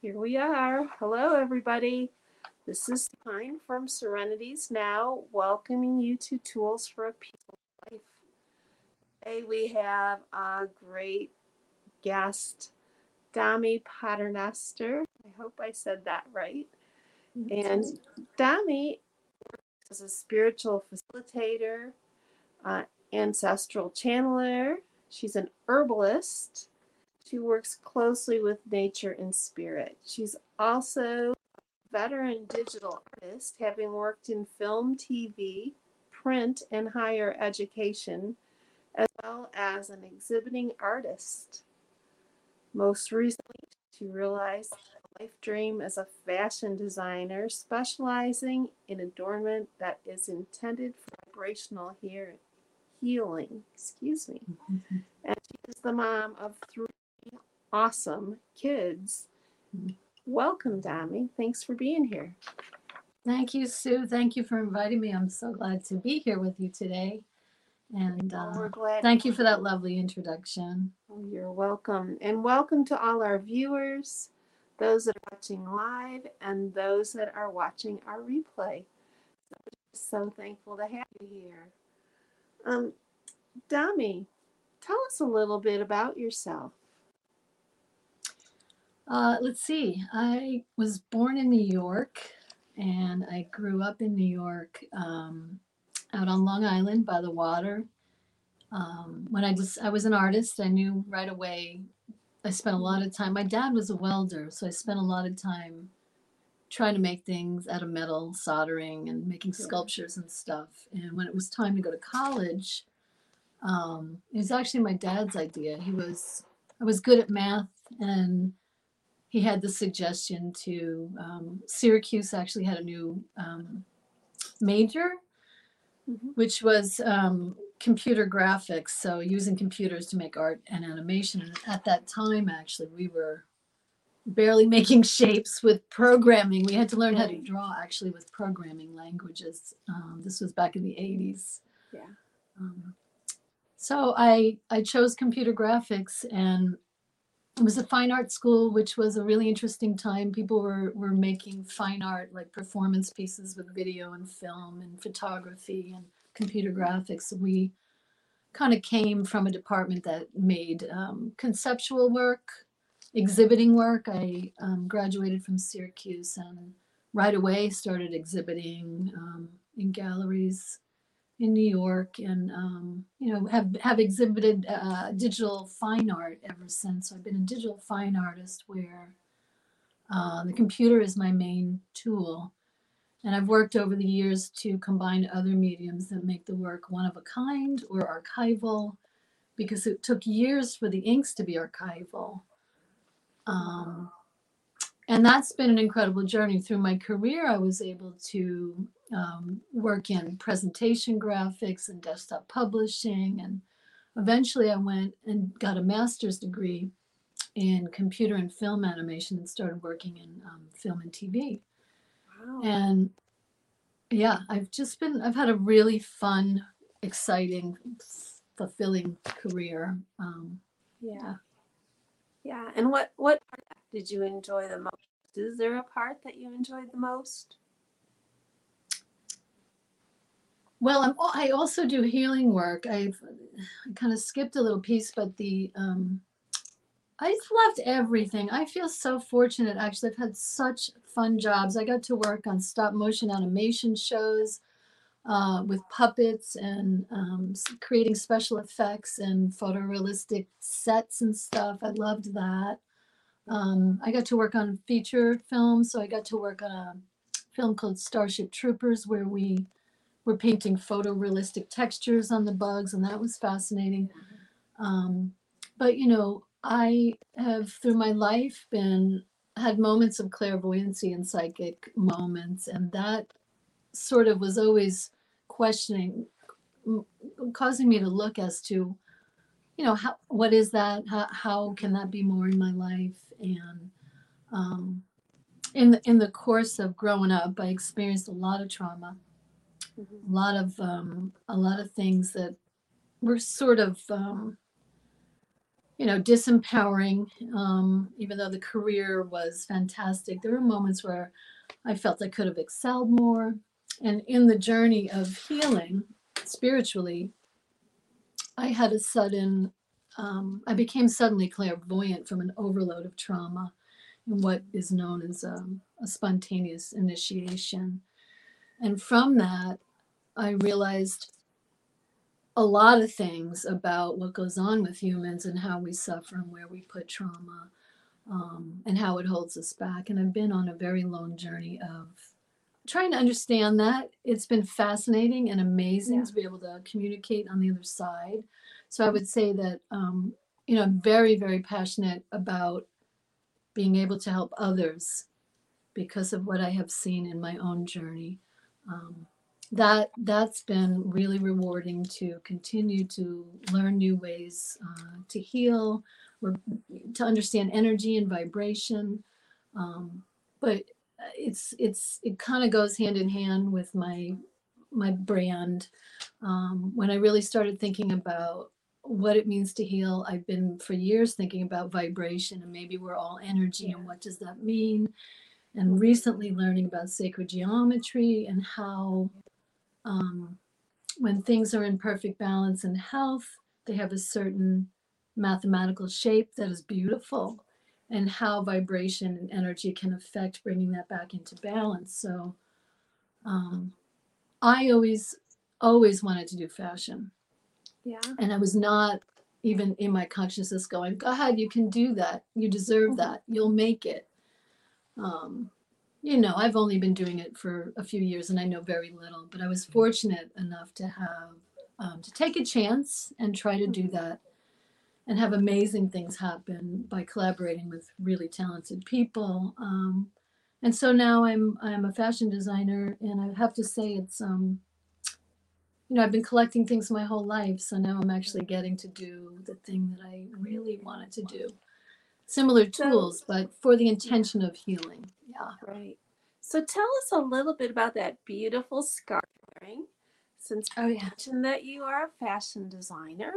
Here we are. Hello, everybody. This is Pine from Serenities Now, welcoming you to Tools for a Peaceful Life. Today we have a great guest, Dami Paternoster. I hope I said that right. And Dami is a spiritual facilitator, uh, ancestral channeler. She's an herbalist. She works closely with nature and spirit. She's also a veteran digital artist, having worked in film, TV, print, and higher education, as well as an exhibiting artist. Most recently, she realized a life dream as a fashion designer, specializing in adornment that is intended for vibrational healing. Excuse me. Mm-hmm. And she is the mom of three awesome kids. Welcome, Dami. Thanks for being here. Thank you, Sue. Thank you for inviting me. I'm so glad to be here with you today. And uh, we're glad. thank you for that lovely introduction. Oh, you're welcome. And welcome to all our viewers, those that are watching live, and those that are watching our replay. So, so thankful to have you here. Um, Dami, tell us a little bit about yourself. Uh, let's see. I was born in New York and I grew up in New York um, out on Long Island by the water. Um, when I just I was an artist, I knew right away. I spent a lot of time. My dad was a welder, so I spent a lot of time trying to make things out of metal, soldering and making sculptures and stuff. And when it was time to go to college, um, it was actually my dad's idea. He was I was good at math and he had the suggestion to um, Syracuse actually had a new um, major, Mhm. which was um, computer graphics. So using computers to make art and animation. And at that time, actually, we were barely making shapes with programming. We had to learn how to draw actually with programming languages. Um, this was back in the 80s. Yeah. Um, so I I chose computer graphics and it was a fine art school, which was a really interesting time. People were were making fine art like performance pieces with video and film and photography and computer graphics. We kind of came from a department that made um, conceptual work, exhibiting work. I um, graduated from Syracuse and right away started exhibiting um, in galleries in New York, and um, you know have have exhibited uh, digital fine art ever since. So I've been a digital fine artist where uh, the computer is my main tool, and I've worked over the years to combine other mediums that make the work one of a kind or archival, because it took years for the inks to be archival. Um, and that's been an incredible journey through my career. I was able to um, work in presentation graphics and desktop publishing. And eventually I went and got a master's degree in computer and film animation and started working in um, film and TV. Wow. And yeah, I've just been, I've had a really fun, exciting, fulfilling career. Um, Yeah. Yeah. And what what did you enjoy the most? Is there a part that you enjoyed the most? Well, I'm, I also do healing work. I've I kind of skipped a little piece, but the um, I just loved everything. I feel so fortunate. Actually, I've had such fun jobs. I got to work on stop motion animation shows uh, with puppets and um, creating special effects and photorealistic sets and stuff. I loved that. Um, I got to work on feature films, so I got to work on a film called Starship Troopers, where we were painting photorealistic textures on the bugs, and that was fascinating. Um, but you know, I have through my life been had moments of clairvoyancy and psychic moments, and that sort of was always questioning, causing me to look as to, you know, how what is that? How, how can that be more in my life? And um, in the, in the course of growing up, I experienced a lot of trauma Mhm. a lot of um, a lot of things that were sort of um, you know, disempowering. Um, even though the career was fantastic, there were moments where I felt I could have excelled more. And in the journey of healing spiritually, I had a sudden, um, I became suddenly clairvoyant from an overload of trauma and what is known as um, a spontaneous initiation. And from that, I realized a lot of things about what goes on with humans and how we suffer and where we put trauma um, and how it holds us back. And I've been on a very long journey of trying to understand that. It's been fascinating and amazing Yeah. to be able to communicate on the other side. So I would say that, um, you know, I'm very, very passionate about being able to help others because of what I have seen in my own journey. Um, that that's been really rewarding to continue to learn new ways uh, to heal or to understand energy and vibration. Um, but it's it's it kind of goes hand in hand with my my brand. Um, when I really started thinking about what it means to heal, I've been for years thinking about vibration and maybe we're all energy and what does that mean? And recently learning about sacred geometry and how um, when things are in perfect balance and health, they have a certain mathematical shape that is beautiful, and how vibration and energy can affect bringing that back into balance. So, um, I always, always wanted to do fashion, Yeah. and I was not even in my consciousness going, "Go ahead, you can do that. You deserve Mhm. that. You'll make it." Um, you know, I've only been doing it for a few years and I know very little, but I was fortunate enough to have um, to take a chance and try to do that and have amazing things happen by collaborating with really talented people. Um, and so now I'm I'm a fashion designer, and I have to say it's um, you know I've been collecting things my whole life, so now I'm actually getting to do the thing that I really wanted to do. Similar tools, but for the intention of healing. Yeah. Right. So tell us a little bit about that beautiful scarf wearing. Since Oh you yeah. mentioned that you are a fashion designer.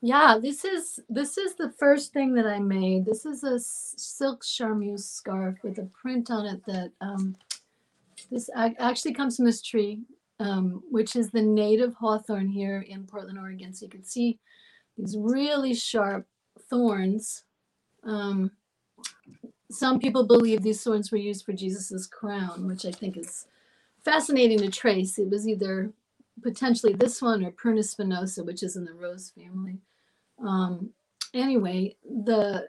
Yeah, this is this is the first thing that I made. This is a silk charmeuse scarf with a print on it that um, this actually comes from this tree, um, which is the native hawthorn here in Portland, Oregon. So you can see these really sharp thorns. Um, some people believe these thorns were used for Jesus's crown, which I think is fascinating to trace. It was either potentially this one or Prunus spinosa, which is in the rose family. Um, anyway, the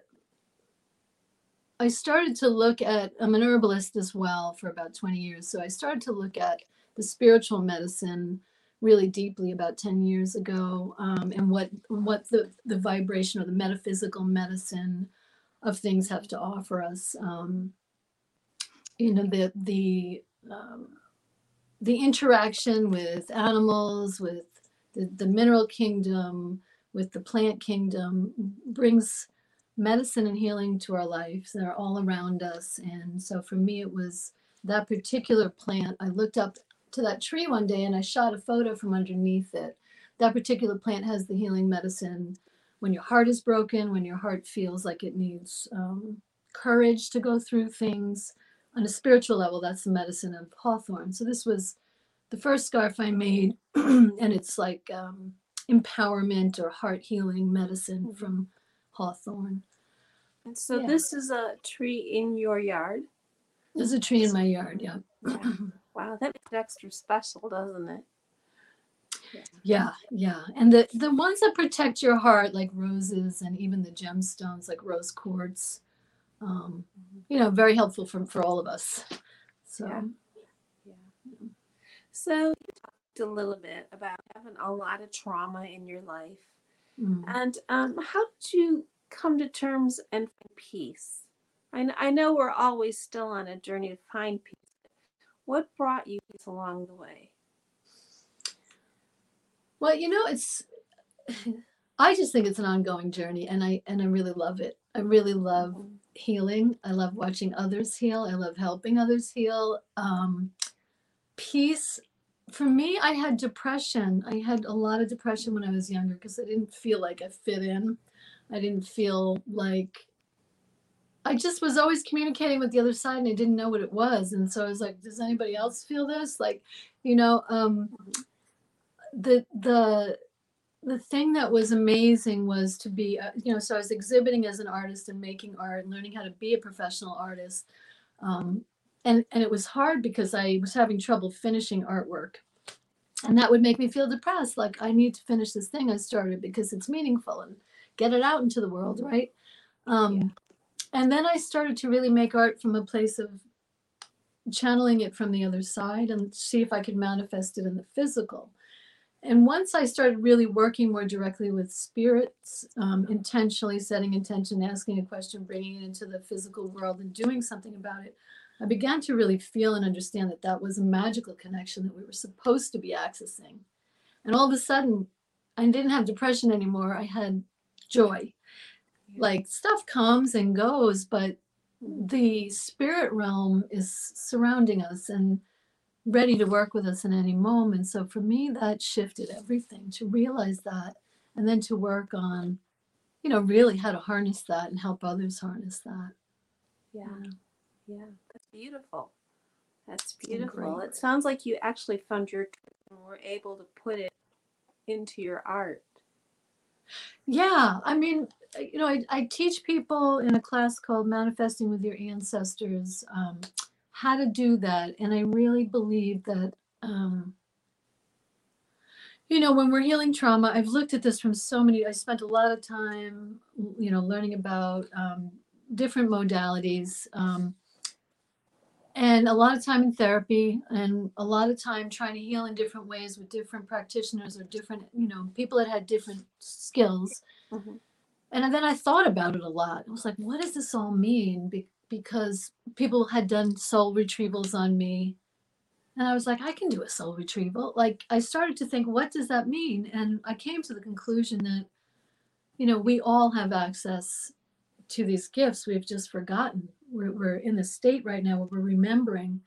I started to look at I'm an herbalist as well for about 20 years. So I started to look at the spiritual medicine really deeply about 10 years ago um, and what what the, the vibration or the metaphysical medicine of things have to offer us. Um, you know, the the um, the interaction with animals, with the, the mineral kingdom, with the plant kingdom brings medicine and healing to our lives. They're all around us. And so for me, it was that particular plant. I looked up to that tree one day and I shot a photo from underneath it. That particular plant has the healing medicine when your heart is broken, when your heart feels like it needs um, courage to go through things. On a spiritual level, that's the medicine of hawthorn. So this was the first scarf I made, and it's like um, empowerment or heart healing medicine Mhm. from hawthorn. And so Yeah. this is a tree in your yard. There's a tree in my yard, yeah. Yeah. Wow, that makes it extra special, doesn't it? Yeah, yeah. And the the ones that protect your heart, like roses and even the gemstones, like rose quartz, um, you know, very helpful for for all of us. So Yeah. So you talked a little bit about having a lot of trauma in your life. mm. And um, how did you come to terms and find peace? I, I know we're always still on a journey to find peace. What brought you peace along the way? well, you know, it's I just think it's an ongoing journey, and I and I really love it. I really love Mhm. healing. I love watching others heal. I love helping others heal. Um, peace. For me, I had depression. I had a lot of depression when I was younger because I didn't feel like I fit in. I didn't feel like I just was always communicating with the other side and I didn't know what it was. And so I was like, does anybody else feel this? Like, you know, um, the, the, the thing that was amazing was to be, uh, you know, so I was exhibiting as an artist and making art and learning how to be a professional artist. Um, and, and it was hard because I was having trouble finishing artwork. And that would make me feel depressed. Like I need to finish this thing I started because it's meaningful and get it out into the world, right? Um, Yeah. And then I started to really make art from a place of channeling it from the other side and see if I could manifest it in the physical. And once I started really working more directly with spirits, um, intentionally setting intention, asking a question, bringing it into the physical world, and doing something about it, I began to really feel and understand that that was a magical connection that we were supposed to be accessing. And all of a sudden, I didn't have depression anymore. I had joy. Like stuff comes and goes, but the spirit realm is surrounding us and ready to work with us in any moment. So for me, that shifted everything to realize that and then to work on, you know, really how to harness that and help others harness that. Yeah. Yeah. Beautiful. That's beautiful. It sounds like you actually found your truth and were able to put it into your art. Yeah, I mean, uh, you know, I, I teach people in a class called Manifesting with Your Ancestors um, how to do that. And I really believe that, um, you know, when we're healing trauma, I've looked at this from so many, I spent a lot of time, you know, learning about um, different modalities. Um, and a lot of time in therapy and a lot of time trying to heal in different ways with different practitioners or different you know people that had different skills. Mhm. and then i thought about it a lot. I was like what does this all mean? Be- because people had done soul retrievals on me. And i was like i can do a soul retrieval. Like i started to think what does that mean? And i came to the conclusion that you know we all have access to these gifts. We've just forgotten we're, we're in a state right now where we're remembering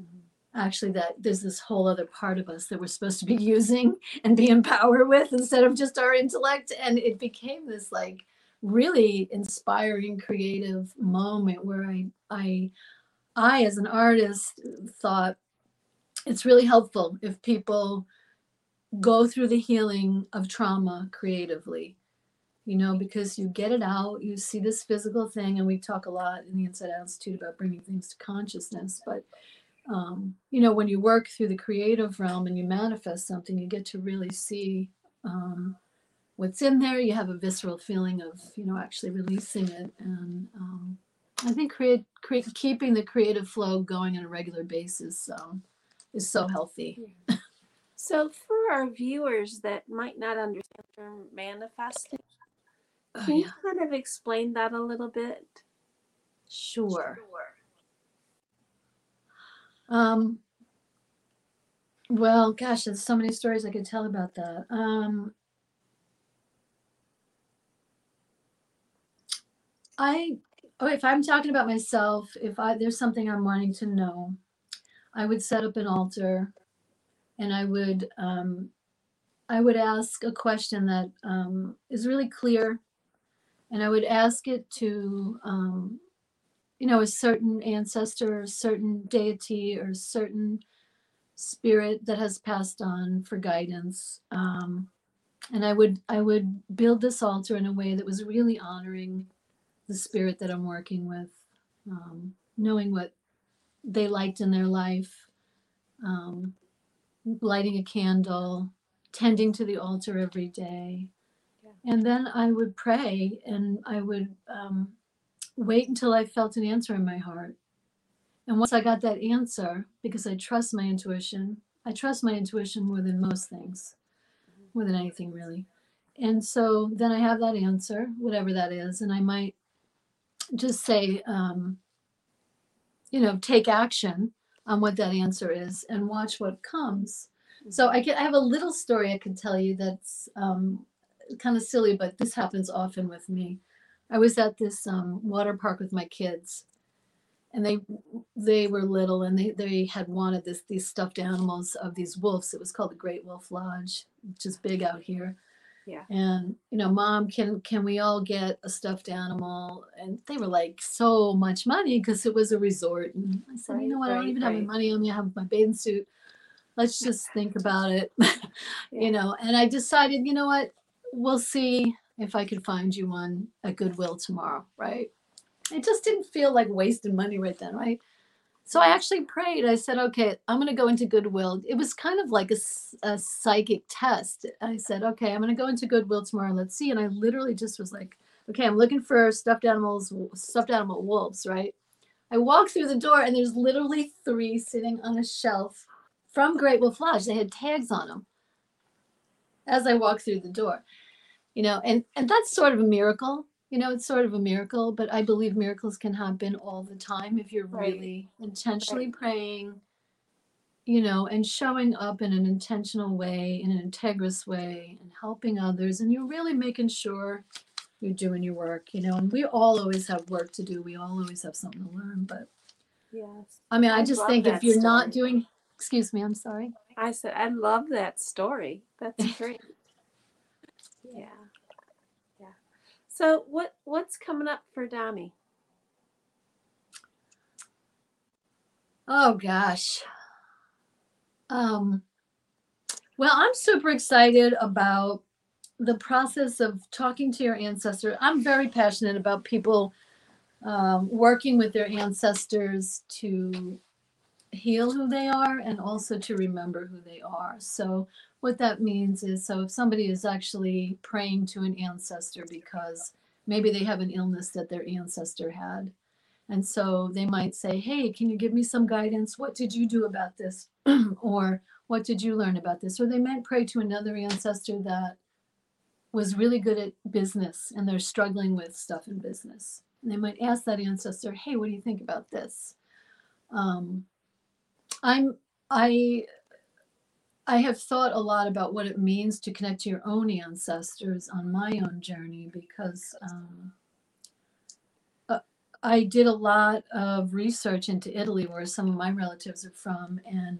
mm-hmm. actually that there's this whole other part of us that we're supposed to be using and be empowered with instead of just our intellect. And it became this like really inspiring creative moment where i i i as an artist thought it's really helpful if people go through the healing of trauma creatively you know, because you get it out, you see this physical thing, and we talk a lot in the Inside Out Institute about bringing things to consciousness. But, um, you know, when you work through the creative realm and you manifest something, you get to really see um, what's in there. You have a visceral feeling of, you know, actually releasing it. And um, I think create, create, keeping the creative flow going on a regular basis um, is so healthy. So, for our viewers that might not understand the term manifesting, Oh, can you yeah, kind of explain that a little bit? sure. Um, well, gosh, there's so many stories I could tell about that. Um, I, oh, if I'm talking about myself, if I there's something I'm wanting to know, I would set up an altar, and I would, um, I would ask a question that um, is really clear, and I would ask it to um, you know, a certain ancestor, a certain deity, or certain spirit that has passed on for guidance. Um, and I would I would build this altar in a way that was really honoring the spirit that I'm working with, um, knowing what they liked in their life, um, lighting a candle, tending to the altar every day. And then I would pray and I would um, wait until I felt an answer in my heart. And once I got that answer, because I trust my intuition, I trust my intuition more than most things, more than anything really. And so then I have that answer, whatever that is, and I might just say, um, you know, take action on what that answer is and watch what comes. So I get, I have a little story I can tell you that's um, kind of silly, but this happens often with me. I was at this um, water park with my kids, and they they were little, and they they had wanted this these stuffed animals of these wolves. It was called the Great Wolf Lodge, which is big out here. Yeah. And you know, mom, can can we all get a stuffed animal? And they were like so much money because it was a resort. And I said, you know what? I don't right, even have right. my money on me. I have my bathing suit. Let's just think about it. Yeah. you know, and I decided, you know what? We'll see if I could find you one at Goodwill tomorrow, right? It just didn't feel like wasting money right then, right? So I actually prayed. I said, okay, I'm going to go into Goodwill. It was kind of like a, a psychic test. I said, okay, I'm going to go into Goodwill tomorrow. and Let's see. And I literally just was like, okay, I'm looking for stuffed animals, stuffed animal wolves, right? I walk through the door and there's literally three sitting on a shelf from Great Wolf Lodge. They had tags on them as I walk through the door. You know, and and that's sort of a miracle. You know, it's sort of a miracle, but I believe miracles can happen all the time if you're Right. really intentionally praying, you know, and showing up in an intentional way, in an integrous way, and helping others, and you're really making sure you're doing your work, you know, and we all always have work to do. We all always have something to learn. But Yes. I mean, I I just think if you're not doing excuse me, I'm sorry. I said, I love that story. That's great. Yeah. So what what's coming up for Dami? Oh gosh. Um, well, I'm super excited about the process of talking to your ancestor. I'm very passionate about people um, working with their ancestors to heal who they are and also to remember who they are. So, what that means is so if somebody is actually praying to an ancestor because maybe they have an illness that their ancestor had. And so they might say, Hey, can you give me some guidance? What did you do about this? or what did you learn about this? Or they might pray to another ancestor that was really good at business and they're struggling with stuff in business. And they might ask that ancestor, Hey, what do you think about this? Um, I'm, I, I have thought a lot about what it means to connect to your own ancestors on my own journey because um, uh, I did a lot of research into Italy, where some of my relatives are from, and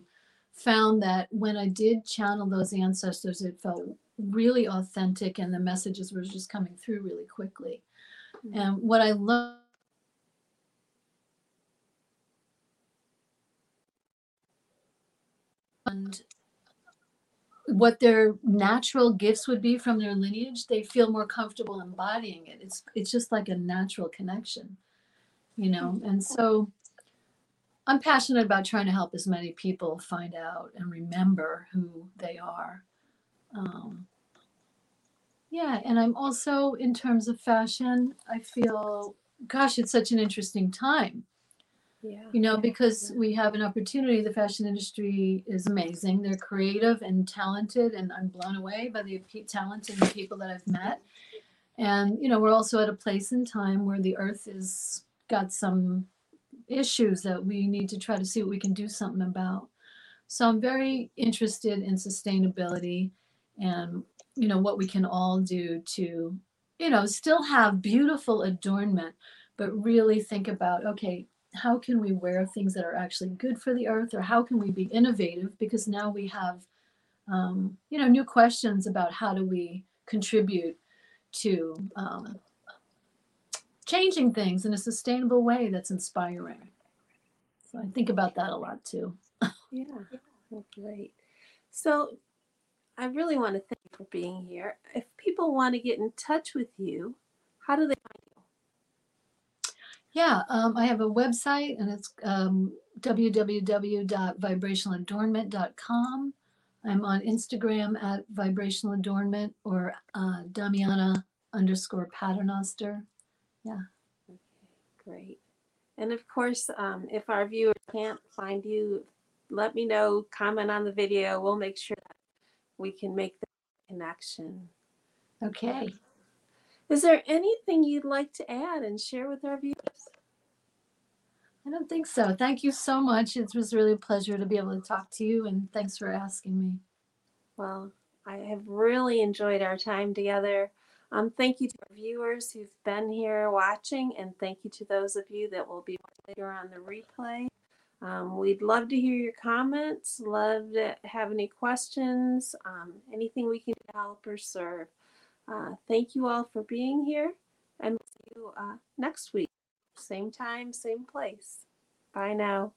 found that when I did channel those ancestors, it felt really authentic and the messages were just coming through really quickly. And what I learned. And what their natural gifts would be from their lineage, they feel more comfortable embodying it. It's it's just like a natural connection, you know. And so I'm passionate about trying to help as many people find out and remember who they are. Um, yeah, and I'm also in terms of fashion, I feel, gosh, it's such an interesting time Yeah. you know yeah, because yeah. we have an opportunity the fashion industry is amazing they're creative and talented and i'm blown away by the talent and the people that i've met and you know we're also at a place in time where the earth is got some issues that we need to try to see what we can do something about so i'm very interested in sustainability and you know what we can all do to you know still have beautiful adornment but really think about okay how can we wear things that are actually good for the earth or how can we be innovative because now we have um, you know new questions about how do we contribute to um, changing things in a sustainable way that's inspiring so i think about that a lot too Yeah. Great. So I really want to thank you for being here. If people want to get in touch with you, how do they find? Yeah um, i have a website and it's um, www.vibrationaladornment.com i'm on instagram at vibrational adornment or uh, damiana underscore paternoster Yeah. Okay, great. And of course, um, if our viewers can't find you, let me know, comment on the video. We'll make sure that we can make the connection. okay Is there anything you'd like to add and share with our viewers? I don't think so. Thank you so much. It was really a pleasure to be able to talk to you, and thanks for asking me. Well, I have really enjoyed our time together. Um, thank you to our viewers who've been here watching, and thank you to those of you that will be later on the replay. Um, we'd love to hear your comments, love to have any questions, um, anything we can help or serve. Uh, thank you all for being here, and see you uh, next week. Same time, same place. Bye now.